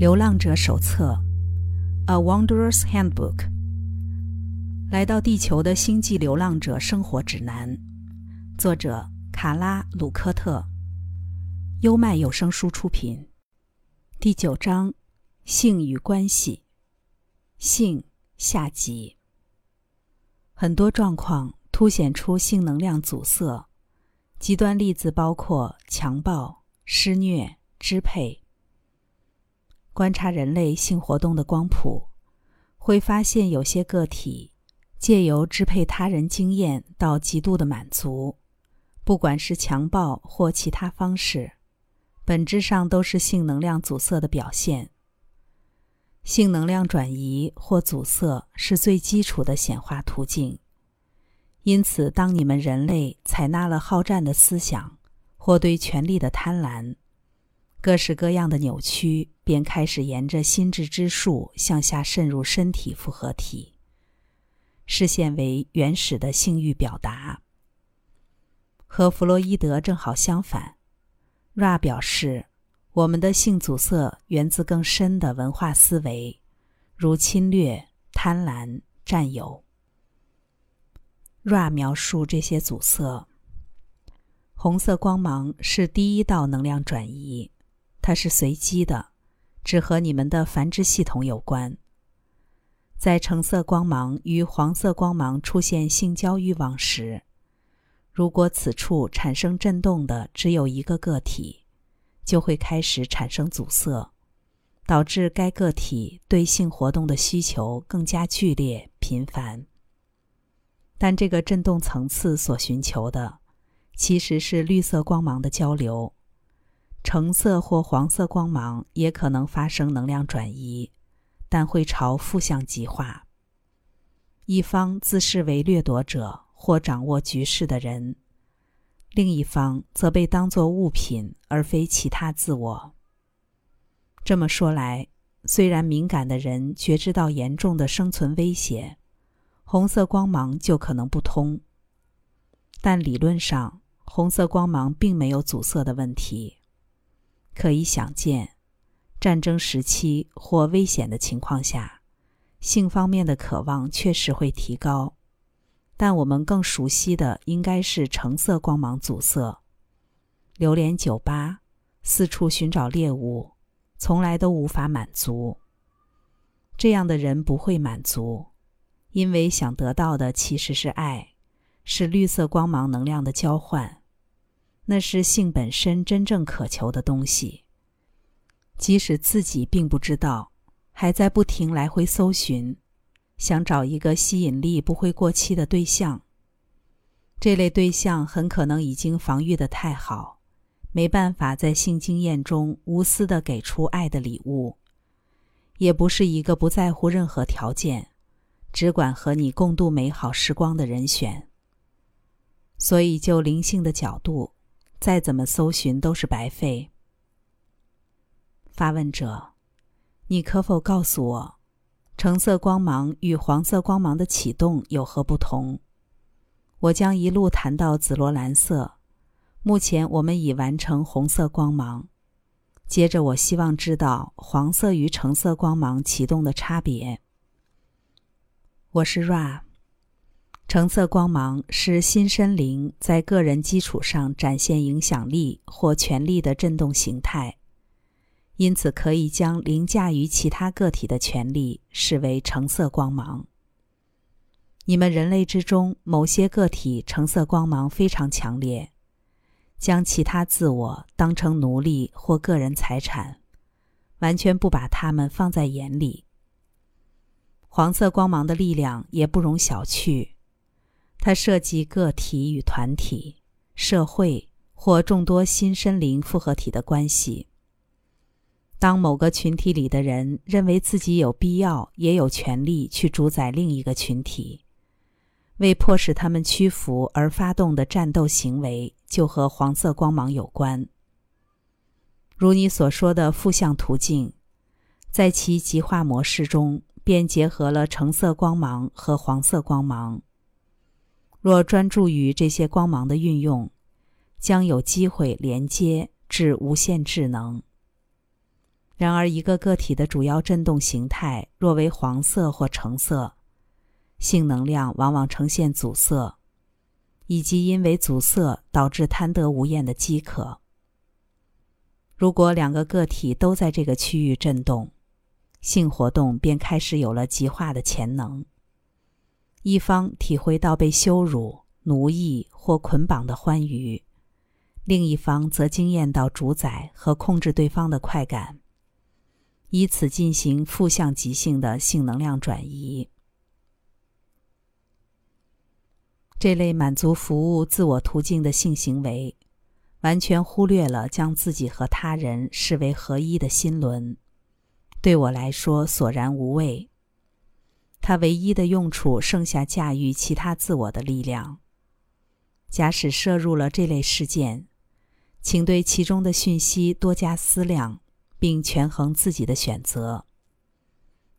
流浪者手册，《A Wanderer's Handbook》。来到地球的星际流浪者生活指南，作者卡拉·鲁科特，优麦有声书出品。第九章：性与关系。性下集。很多状况凸显出性能量阻塞，极端例子包括强暴、施虐、支配。观察人类性活动的光谱，会发现有些个体借由支配他人经验到极度的满足，不管是强暴或其他方式，本质上都是性能量阻塞的表现。性能量转移或阻塞是最基础的显化途径，因此，当你们人类采纳了好战的思想或对权力的贪婪。各式各样的扭曲便开始沿着心智之树向下渗入身体复合体，视现为原始的性欲表达。和弗洛伊德正好相反，Ra 表示，我们的性阻塞源自更深的文化思维，如侵略、贪婪、占有。Ra 描述这些阻塞：红色光芒是第一道能量转移。它是随机的，只和你们的繁殖系统有关。在橙色光芒与黄色光芒出现性交欲望时，如果此处产生震动的只有一个个体，就会开始产生阻塞，导致该个体对性活动的需求更加剧烈、频繁。但这个振动层次所寻求的，其实是绿色光芒的交流。橙色或黄色光芒也可能发生能量转移，但会朝负向极化。一方自视为掠夺者或掌握局势的人，另一方则被当作物品而非其他自我。这么说来，虽然敏感的人觉知到严重的生存威胁，红色光芒就可能不通。但理论上，红色光芒并没有阻塞的问题。可以想见，战争时期或危险的情况下，性方面的渴望确实会提高。但我们更熟悉的应该是橙色光芒阻塞。流连酒吧，四处寻找猎物，从来都无法满足。这样的人不会满足，因为想得到的其实是爱，是绿色光芒能量的交换。那是性本身真正渴求的东西，即使自己并不知道，还在不停来回搜寻，想找一个吸引力不会过期的对象。这类对象很可能已经防御的太好，没办法在性经验中无私的给出爱的礼物，也不是一个不在乎任何条件，只管和你共度美好时光的人选。所以，就灵性的角度。再怎么搜寻都是白费。发问者，你可否告诉我，橙色光芒与黄色光芒的启动有何不同？我将一路谈到紫罗兰色。目前我们已完成红色光芒。接着，我希望知道黄色与橙色光芒启动的差别。我是 Ra。橙色光芒是新森灵在个人基础上展现影响力或权力的振动形态，因此可以将凌驾于其他个体的权利视为橙色光芒。你们人类之中某些个体橙色光芒非常强烈，将其他自我当成奴隶或个人财产，完全不把他们放在眼里。黄色光芒的力量也不容小觑。它涉及个体与团体、社会或众多新生灵复合体的关系。当某个群体里的人认为自己有必要也有权利去主宰另一个群体，为迫使他们屈服而发动的战斗行为，就和黄色光芒有关。如你所说的负向途径，在其极化模式中便结合了橙色光芒和黄色光芒。若专注于这些光芒的运用，将有机会连接至无限智能。然而，一个个体的主要振动形态若为黄色或橙色，性能量往往呈现阻塞，以及因为阻塞导致贪得无厌的饥渴。如果两个个体都在这个区域振动，性活动便开始有了极化的潜能。一方体会到被羞辱、奴役或捆绑的欢愉，另一方则经验到主宰和控制对方的快感。以此进行负向极性的性能量转移。这类满足服务自我途径的性行为，完全忽略了将自己和他人视为合一的心轮。对我来说，索然无味。它唯一的用处，剩下驾驭其他自我的力量。假使摄入了这类事件，请对其中的讯息多加思量。并权衡自己的选择。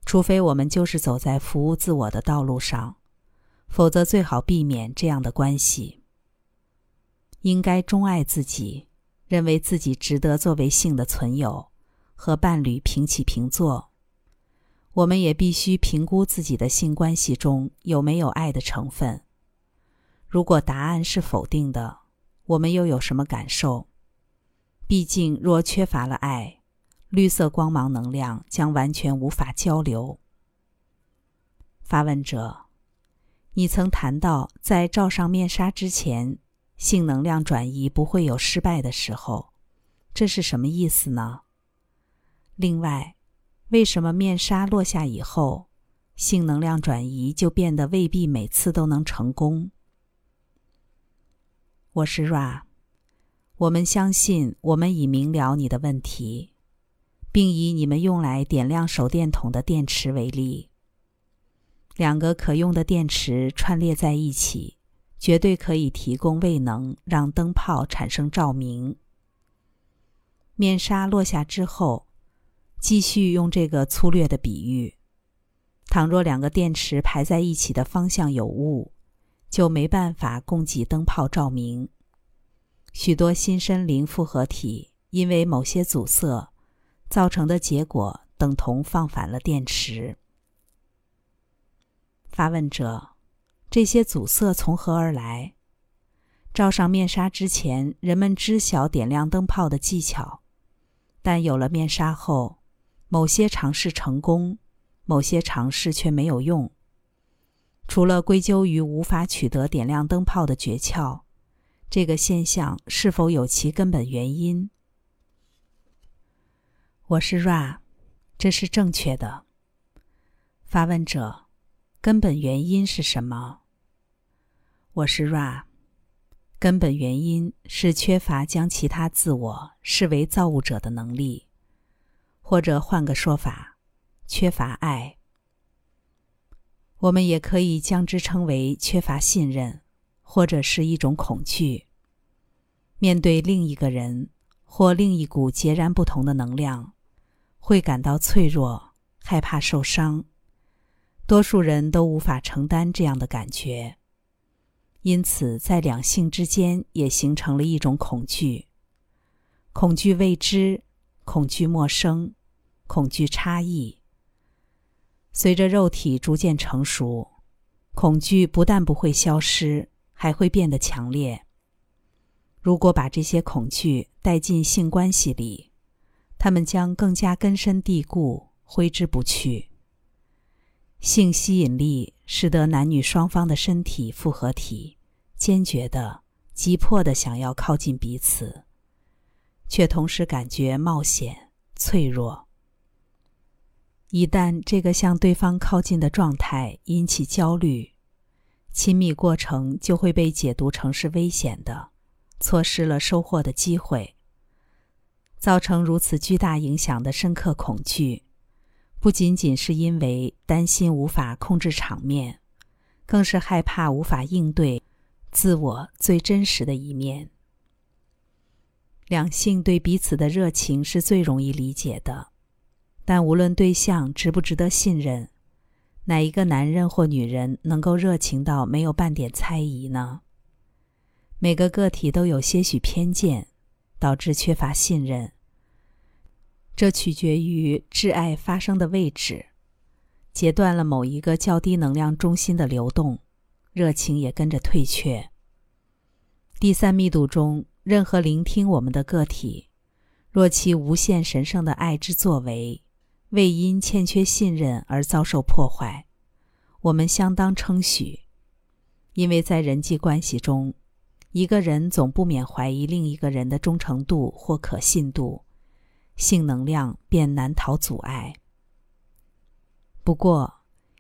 除非我们就是走在服务自我的道路上，否则最好避免这样的关系。应该钟爱自己，认为自己值得作为性的存有，和伴侣平起平坐。我们也必须评估自己的性关系中有没有爱的成分。如果答案是否定的，我们又有什么感受？毕竟，若缺乏了爱，绿色光芒能量将完全无法交流。发问者，你曾谈到在罩上面纱之前，性能量转移不会有失败的时候，这是什么意思呢？另外，为什么面纱落下以后，性能量转移就变得未必每次都能成功？我是 Ra，我们相信我们已明了你的问题。并以你们用来点亮手电筒的电池为例，两个可用的电池串列在一起，绝对可以提供位能，让灯泡产生照明。面纱落下之后，继续用这个粗略的比喻：倘若两个电池排在一起的方向有误，就没办法供给灯泡照明。许多新生灵复合体因为某些阻塞。造成的结果等同放反了电池。发问者：这些阻塞从何而来？罩上面纱之前，人们知晓点亮灯泡的技巧，但有了面纱后，某些尝试成功，某些尝试却没有用。除了归咎于无法取得点亮灯泡的诀窍，这个现象是否有其根本原因？我是 Ra，这是正确的。发问者，根本原因是什么？我是 Ra，根本原因是缺乏将其他自我视为造物者的能力，或者换个说法，缺乏爱。我们也可以将之称为缺乏信任，或者是一种恐惧。面对另一个人或另一股截然不同的能量。会感到脆弱，害怕受伤。多数人都无法承担这样的感觉，因此在两性之间也形成了一种恐惧：恐惧未知，恐惧陌生，恐惧差异。随着肉体逐渐成熟，恐惧不但不会消失，还会变得强烈。如果把这些恐惧带进性关系里，他们将更加根深蒂固，挥之不去。性吸引力使得男女双方的身体复合体坚决的、急迫的想要靠近彼此，却同时感觉冒险、脆弱。一旦这个向对方靠近的状态引起焦虑，亲密过程就会被解读成是危险的，错失了收获的机会。造成如此巨大影响的深刻恐惧，不仅仅是因为担心无法控制场面，更是害怕无法应对自我最真实的一面。两性对彼此的热情是最容易理解的，但无论对象值不值得信任，哪一个男人或女人能够热情到没有半点猜疑呢？每个个体都有些许偏见。导致缺乏信任，这取决于挚爱发生的位置，截断了某一个较低能量中心的流动，热情也跟着退却。第三密度中，任何聆听我们的个体，若其无限神圣的爱之作为，为因欠缺信任而遭受破坏，我们相当称许，因为在人际关系中，一个人总不免怀疑另一个人的忠诚度或可信度。性能量便难逃阻碍。不过，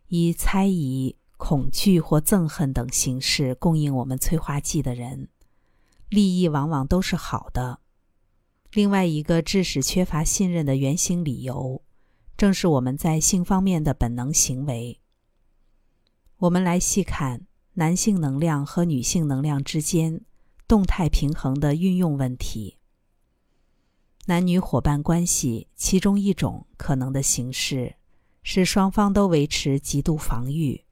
以猜疑、恐惧或憎恨等形式供应我们催化剂的人，利益往往都是好的。另外一个致使缺乏信任的原型理由，正是我们在性方面的本能行为。我们来细看男性能量和女性能量之间动态平衡的运用问题。男女伙伴关系其中一种可能的形式，是双方都维持极度防御，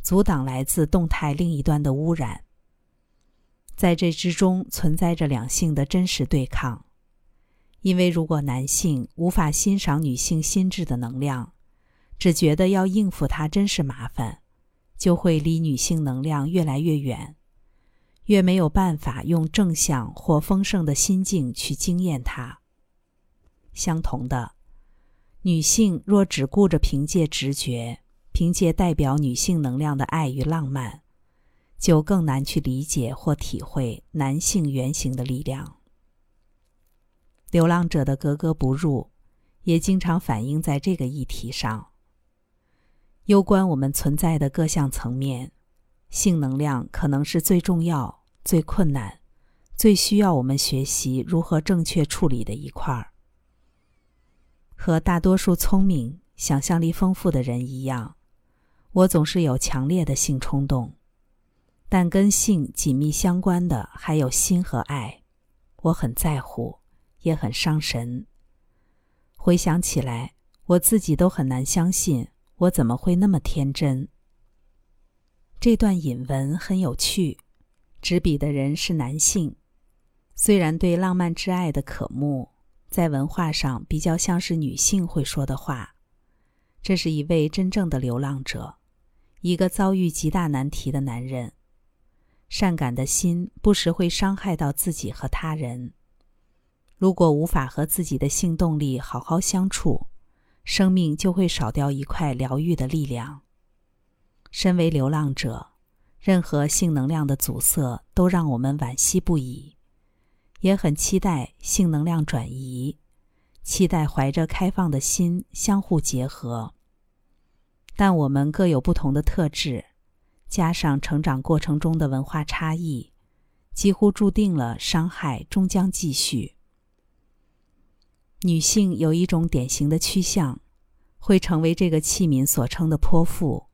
阻挡来自动态另一端的污染。在这之中存在着两性的真实对抗，因为如果男性无法欣赏女性心智的能量，只觉得要应付她真是麻烦，就会离女性能量越来越远，越没有办法用正向或丰盛的心境去经验她。相同的，女性若只顾着凭借直觉，凭借代表女性能量的爱与浪漫，就更难去理解或体会男性原型的力量。流浪者的格格不入，也经常反映在这个议题上。攸关我们存在的各项层面，性能量可能是最重要、最困难、最需要我们学习如何正确处理的一块儿。和大多数聪明、想象力丰富的人一样，我总是有强烈的性冲动，但跟性紧密相关的还有心和爱，我很在乎，也很伤神。回想起来，我自己都很难相信，我怎么会那么天真。这段引文很有趣，执笔的人是男性，虽然对浪漫之爱的渴慕。在文化上比较像是女性会说的话。这是一位真正的流浪者，一个遭遇极大难题的男人。善感的心不时会伤害到自己和他人。如果无法和自己的性动力好好相处，生命就会少掉一块疗愈的力量。身为流浪者，任何性能量的阻塞都让我们惋惜不已。也很期待性能量转移，期待怀着开放的心相互结合。但我们各有不同的特质，加上成长过程中的文化差异，几乎注定了伤害终将继续。女性有一种典型的趋向，会成为这个器皿所称的泼妇；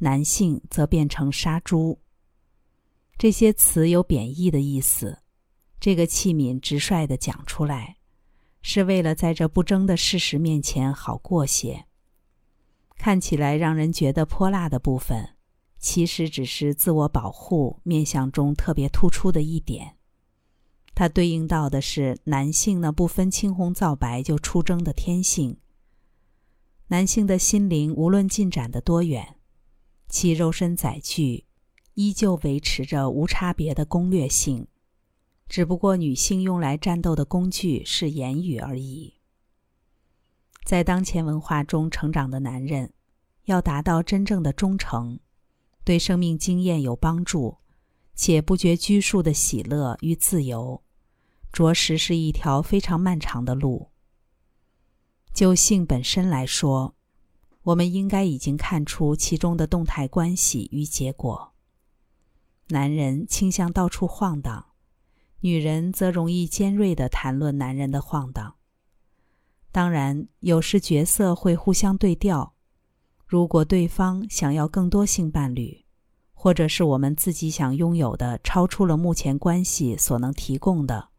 男性则变成杀猪。这些词有贬义的意思。这个器皿直率地讲出来，是为了在这不争的事实面前好过些。看起来让人觉得泼辣的部分，其实只是自我保护面相中特别突出的一点。它对应到的是男性呢不分青红皂白就出征的天性。男性的心灵无论进展的多远，其肉身载具依旧维持着无差别的攻略性。只不过，女性用来战斗的工具是言语而已。在当前文化中成长的男人，要达到真正的忠诚，对生命经验有帮助，且不觉拘束的喜乐与自由，着实是一条非常漫长的路。就性本身来说，我们应该已经看出其中的动态关系与结果。男人倾向到处晃荡。女人则容易尖锐地谈论男人的晃荡。当然，有时角色会互相对调。如果对方想要更多性伴侣，或者是我们自己想拥有的超出了目前关系所能提供的，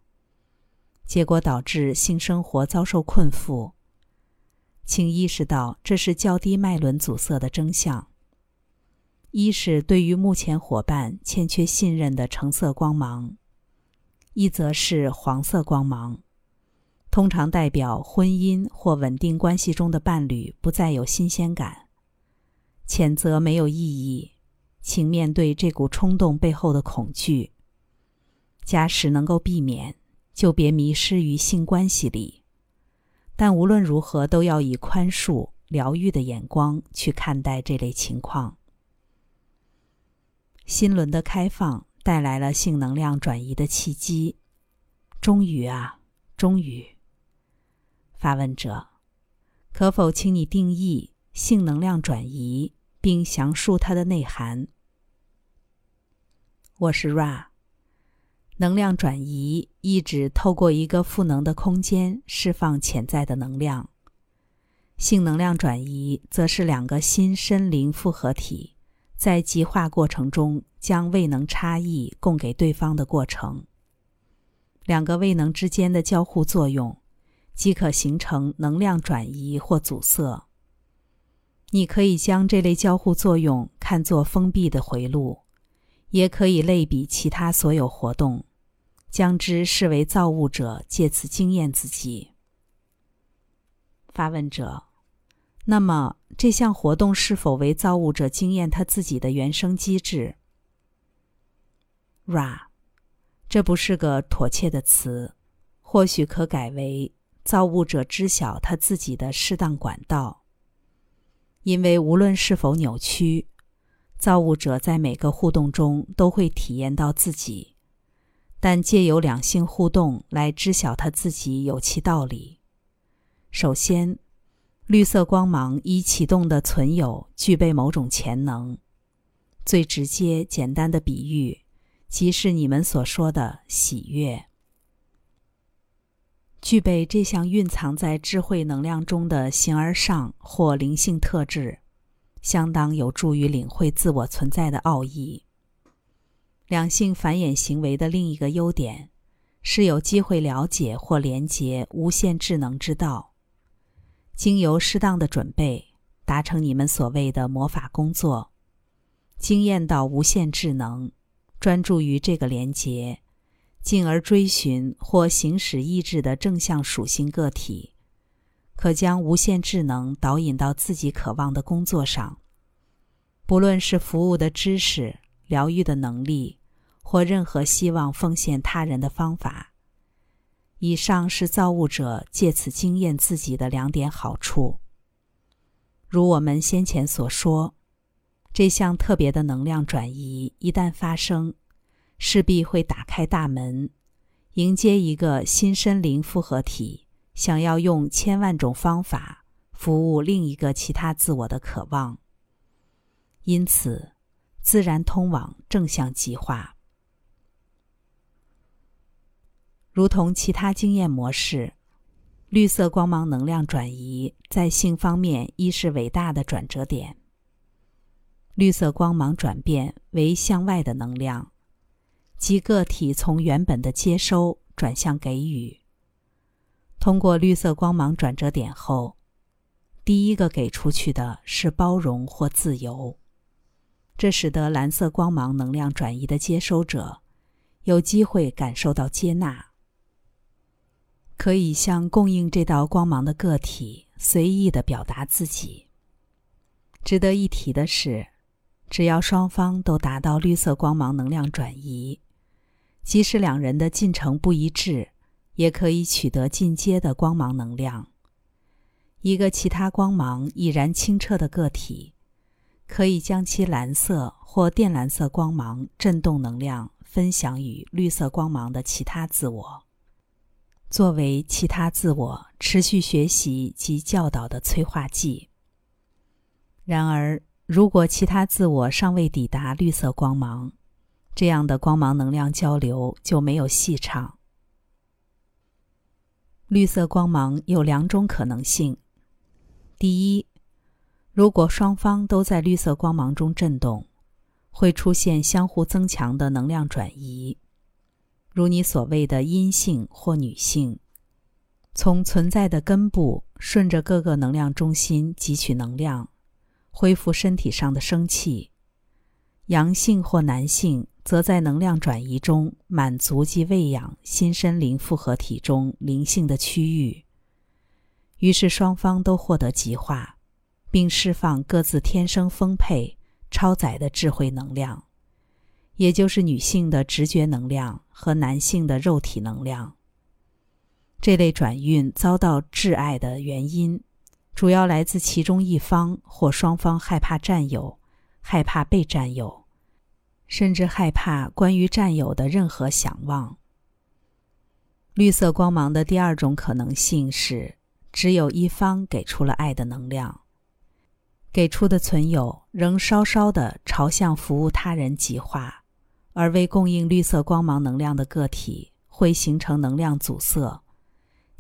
结果导致性生活遭受困缚，请意识到这是较低脉轮阻塞的征象。一是对于目前伙伴欠缺信任的橙色光芒。一则是黄色光芒，通常代表婚姻或稳定关系中的伴侣不再有新鲜感。谴责没有意义，请面对这股冲动背后的恐惧。假使能够避免，就别迷失于性关系里。但无论如何，都要以宽恕、疗愈的眼光去看待这类情况。心轮的开放带来了性能量转移的契机。终于啊，终于。发问者，可否请你定义性能量转移，并详述它的内涵？我是 Ra。能量转移意指透过一个赋能的空间释放潜在的能量。性能量转移则是两个心身灵复合体在极化过程中将未能差异供给对方的过程。两个未能之间的交互作用，即可形成能量转移或阻塞。你可以将这类交互作用看作封闭的回路。也可以类比其他所有活动，将之视为造物者借此经验自己。发问者：那么这项活动是否为造物者经验他自己的原生机制？Ra，这不是个妥切的词，或许可改为造物者知晓他自己的适当管道，因为无论是否扭曲。造物者在每个互动中都会体验到自己，但借由两性互动来知晓他自己有其道理。首先，绿色光芒已启动的存有具备某种潜能。最直接、简单的比喻，即是你们所说的喜悦。具备这项蕴藏在智慧能量中的形而上或灵性特质。相当有助于领会自我存在的奥义。两性繁衍行为的另一个优点，是有机会了解或连接无限智能之道。经由适当的准备，达成你们所谓的魔法工作，经验到无限智能，专注于这个连接，进而追寻或行使意志的正向属性个体。可将无限智能导引到自己渴望的工作上，不论是服务的知识、疗愈的能力，或任何希望奉献他人的方法。以上是造物者借此经验自己的两点好处。如我们先前所说，这项特别的能量转移一旦发生，势必会打开大门，迎接一个新身灵复合体。想要用千万种方法服务另一个其他自我的渴望，因此自然通往正向极化。如同其他经验模式，绿色光芒能量转移在性方面亦是伟大的转折点。绿色光芒转变为向外的能量，即个体从原本的接收转向给予。通过绿色光芒转折点后，第一个给出去的是包容或自由，这使得蓝色光芒能量转移的接收者有机会感受到接纳，可以向供应这道光芒的个体随意的表达自己。值得一提的是，只要双方都达到绿色光芒能量转移，即使两人的进程不一致。也可以取得进阶的光芒能量。一个其他光芒已然清澈的个体，可以将其蓝色或靛蓝色光芒振动能量分享与绿色光芒的其他自我，作为其他自我持续学习及教导的催化剂。然而，如果其他自我尚未抵达绿色光芒，这样的光芒能量交流就没有戏唱。绿色光芒有两种可能性：第一，如果双方都在绿色光芒中震动，会出现相互增强的能量转移，如你所谓的阴性或女性，从存在的根部顺着各个能量中心汲取能量，恢复身体上的生气；阳性或男性则在能量转移中满足及喂养新身灵复合体中灵性的区域。于是双方都获得极化，并释放各自天生丰沛、超载的智慧能量，也就是女性的直觉能量和男性的肉体能量。这类转运遭到挚爱的原因，主要来自其中一方或双方害怕占有、害怕被占有，甚至害怕关于占有的任何想望。绿色光芒的第二种可能性是，只有一方给出了爱的能量，给出的存有仍稍稍的朝向服务他人极化，而未供应绿色光芒能量的个体会形成能量阻塞。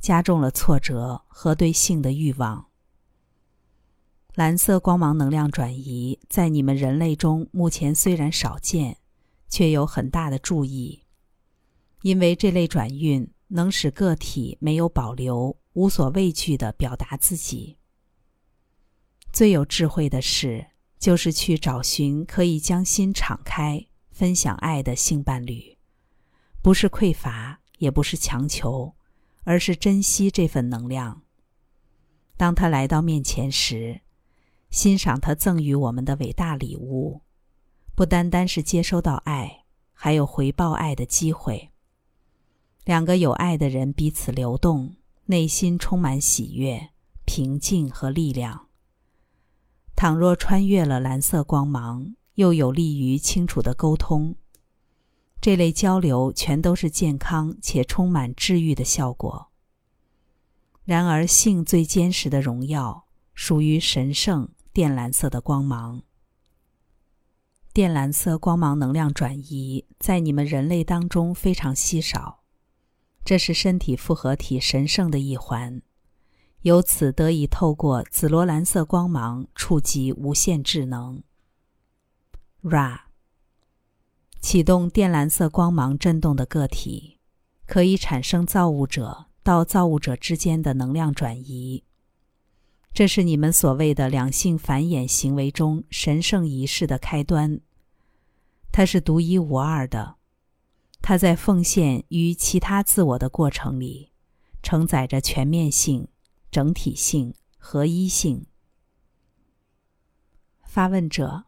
加重了挫折和对性的欲望。蓝色光芒能量转移在你们人类中目前虽然少见，却有很大的注意，因为这类转运能使个体没有保留、无所畏惧地表达自己。最有智慧的事，就是去找寻可以将心敞开、分享爱的性伴侣，不是匮乏，也不是强求。而是珍惜这份能量。当他来到面前时，欣赏他赠予我们的伟大礼物，不单单是接收到爱，还有回报爱的机会。两个有爱的人彼此流动，内心充满喜悦、平静和力量。倘若穿越了蓝色光芒，又有利于清楚的沟通。这类交流全都是健康且充满治愈的效果。然而，性最坚实的荣耀属于神圣靛蓝色的光芒。靛蓝色光芒能量转移在你们人类当中非常稀少，这是身体复合体神圣的一环，由此得以透过紫罗兰色光芒触及无限智能。Ra。启动靛蓝色光芒振动的个体，可以产生造物者到造物者之间的能量转移。这是你们所谓的两性繁衍行为中神圣仪式的开端。它是独一无二的，它在奉献与其他自我的过程里，承载着全面性、整体性、合一性。发问者。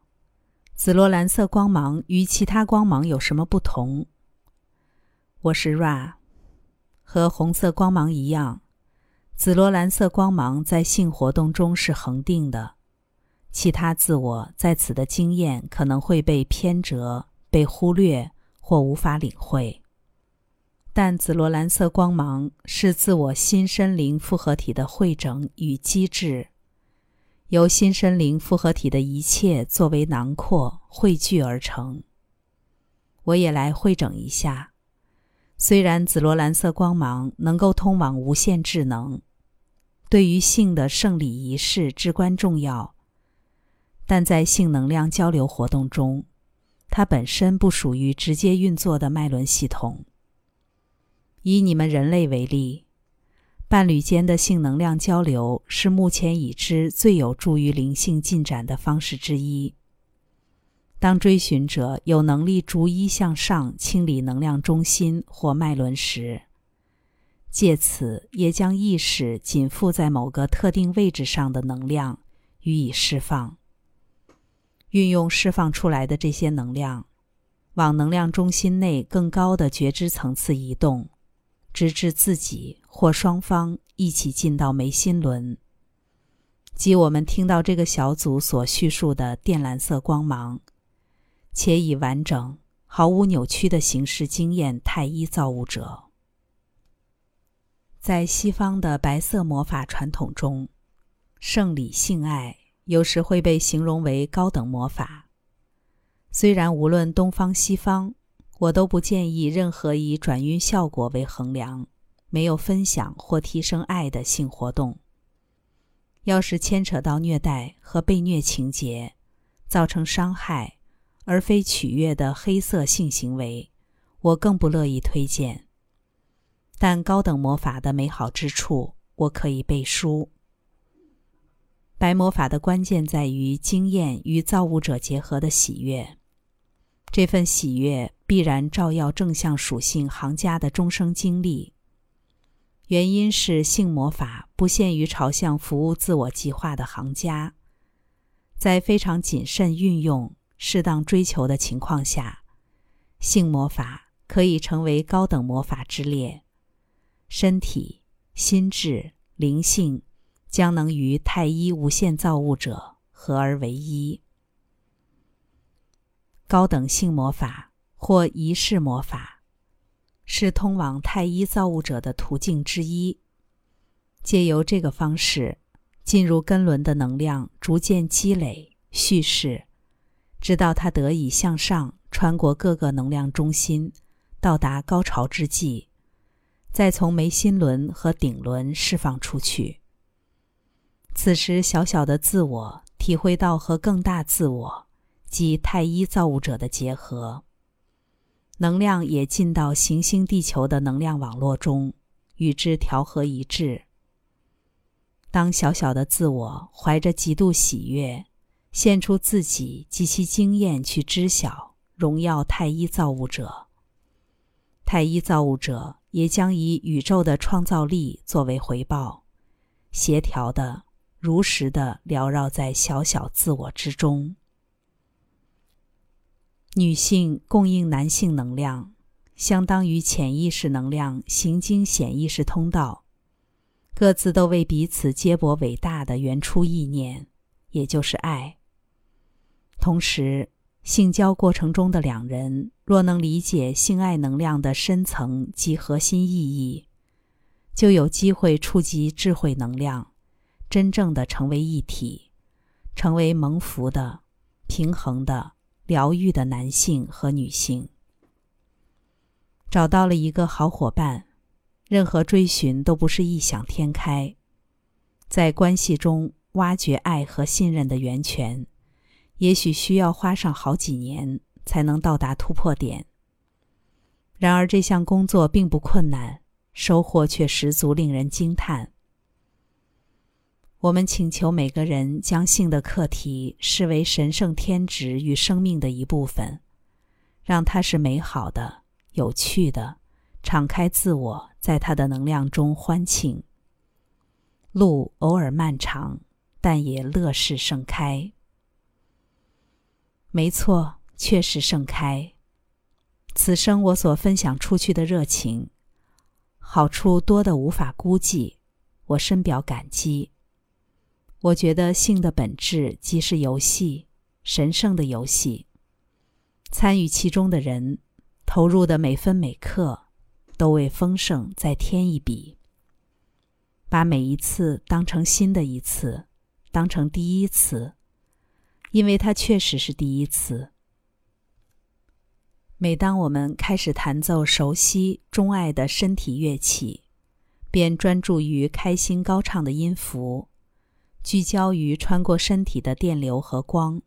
紫罗兰色光芒与其他光芒有什么不同？我是 Ra，和红色光芒一样，紫罗兰色光芒在性活动中是恒定的，其他自我在此的经验可能会被偏折、被忽略或无法领会。但紫罗兰色光芒是自我新身灵复合体的汇整与机制。由新身灵复合体的一切作为囊括汇聚而成。我也来汇整一下。虽然紫罗兰色光芒能够通往无限智能，对于性的圣礼仪式至关重要，但在性能量交流活动中，它本身不属于直接运作的脉轮系统。以你们人类为例。伴侣间的性能量交流是目前已知最有助于灵性进展的方式之一。当追寻者有能力逐一向上清理能量中心或脉轮时，借此也将意识紧附在某个特定位置上的能量予以释放。运用释放出来的这些能量，往能量中心内更高的觉知层次移动。直至自己或双方一起进到眉心轮，即我们听到这个小组所叙述的靛蓝色光芒，且以完整、毫无扭曲的形式经验太一造物者。在西方的白色魔法传统中，圣礼性爱有时会被形容为高等魔法。虽然无论东方西方。我都不建议任何以转运效果为衡量、没有分享或提升爱的性活动。要是牵扯到虐待和被虐情节，造成伤害而非取悦的黑色性行为，我更不乐意推荐。但高等魔法的美好之处，我可以背书。白魔法的关键在于经验与造物者结合的喜悦。这份喜悦必然照耀正向属性行家的终生经历。原因是性魔法不限于朝向服务自我极化的行家，在非常谨慎运用、适当追求的情况下，性魔法可以成为高等魔法之列，身体、心智、灵性将能与太一无限造物者合而为一。高等性魔法或仪式魔法。是通往太一造物者的途径之一。借由这个方式，进入根轮的能量逐渐积累、蓄势，直到它得以向上穿过各个能量中心，到达高潮之际，再从眉心轮和顶轮释放出去。此时，小小的自我体会到和更大自我及太一造物者的结合。能量也进到行星地球的能量网络中，与之调和一致。当小小的自我怀着极度喜悦，献出自己及其经验去知晓荣耀太一造物者，太一造物者也将以宇宙的创造力作为回报，协调的、如实的缭绕在小小自我之中。女性供应男性能量，相当于潜意识能量行经显意识通道，各自都为彼此接驳伟大的原初意念，也就是爱。同时，性交过程中的两人若能理解性爱能量的深层及核心意义，就有机会触及智慧能量，真正的成为一体，成为蒙福的、平衡的。疗愈的男性和女性找到了一个好伙伴，任何追寻都不是异想天开。在关系中挖掘爱和信任的源泉，也许需要花上好几年才能到达突破点。然而这项工作并不困难，收获却十足令人惊叹。我们请求每个人将性的课题视为神圣天职与生命的一部分，让它是美好的、有趣的，敞开自我，在它的能量中欢庆。路偶尔漫长，但也乐事盛开。没错，确实盛开。此生我所分享出去的热情，好处多得无法估计，我深表感激。我觉得性的本质即是游戏，神圣的游戏。参与其中的人，投入的每分每刻，都为丰盛再添一笔。把每一次当成新的一次，当成第一次，因为它确实是第一次。每当我们开始弹奏熟悉、钟爱的身体乐器，便专注于开心高唱的音符。聚焦于穿过身体的电流和光，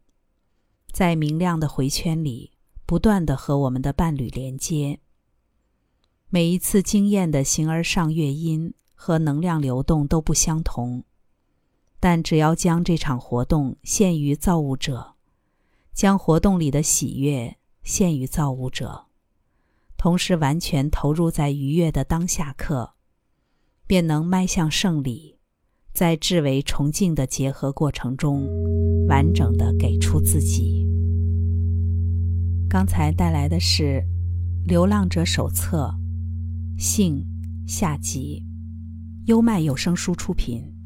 在明亮的回圈里不断的和我们的伴侣连接。每一次惊艳的形而上乐音和能量流动都不相同，但只要将这场活动献于造物者，将活动里的喜悦献于造物者，同时完全投入在愉悦的当下刻，便能迈向胜利。在至为崇敬的结合过程中，完整的给出自己。刚才带来的是《流浪者手册》，性下集，优麦有声书出品。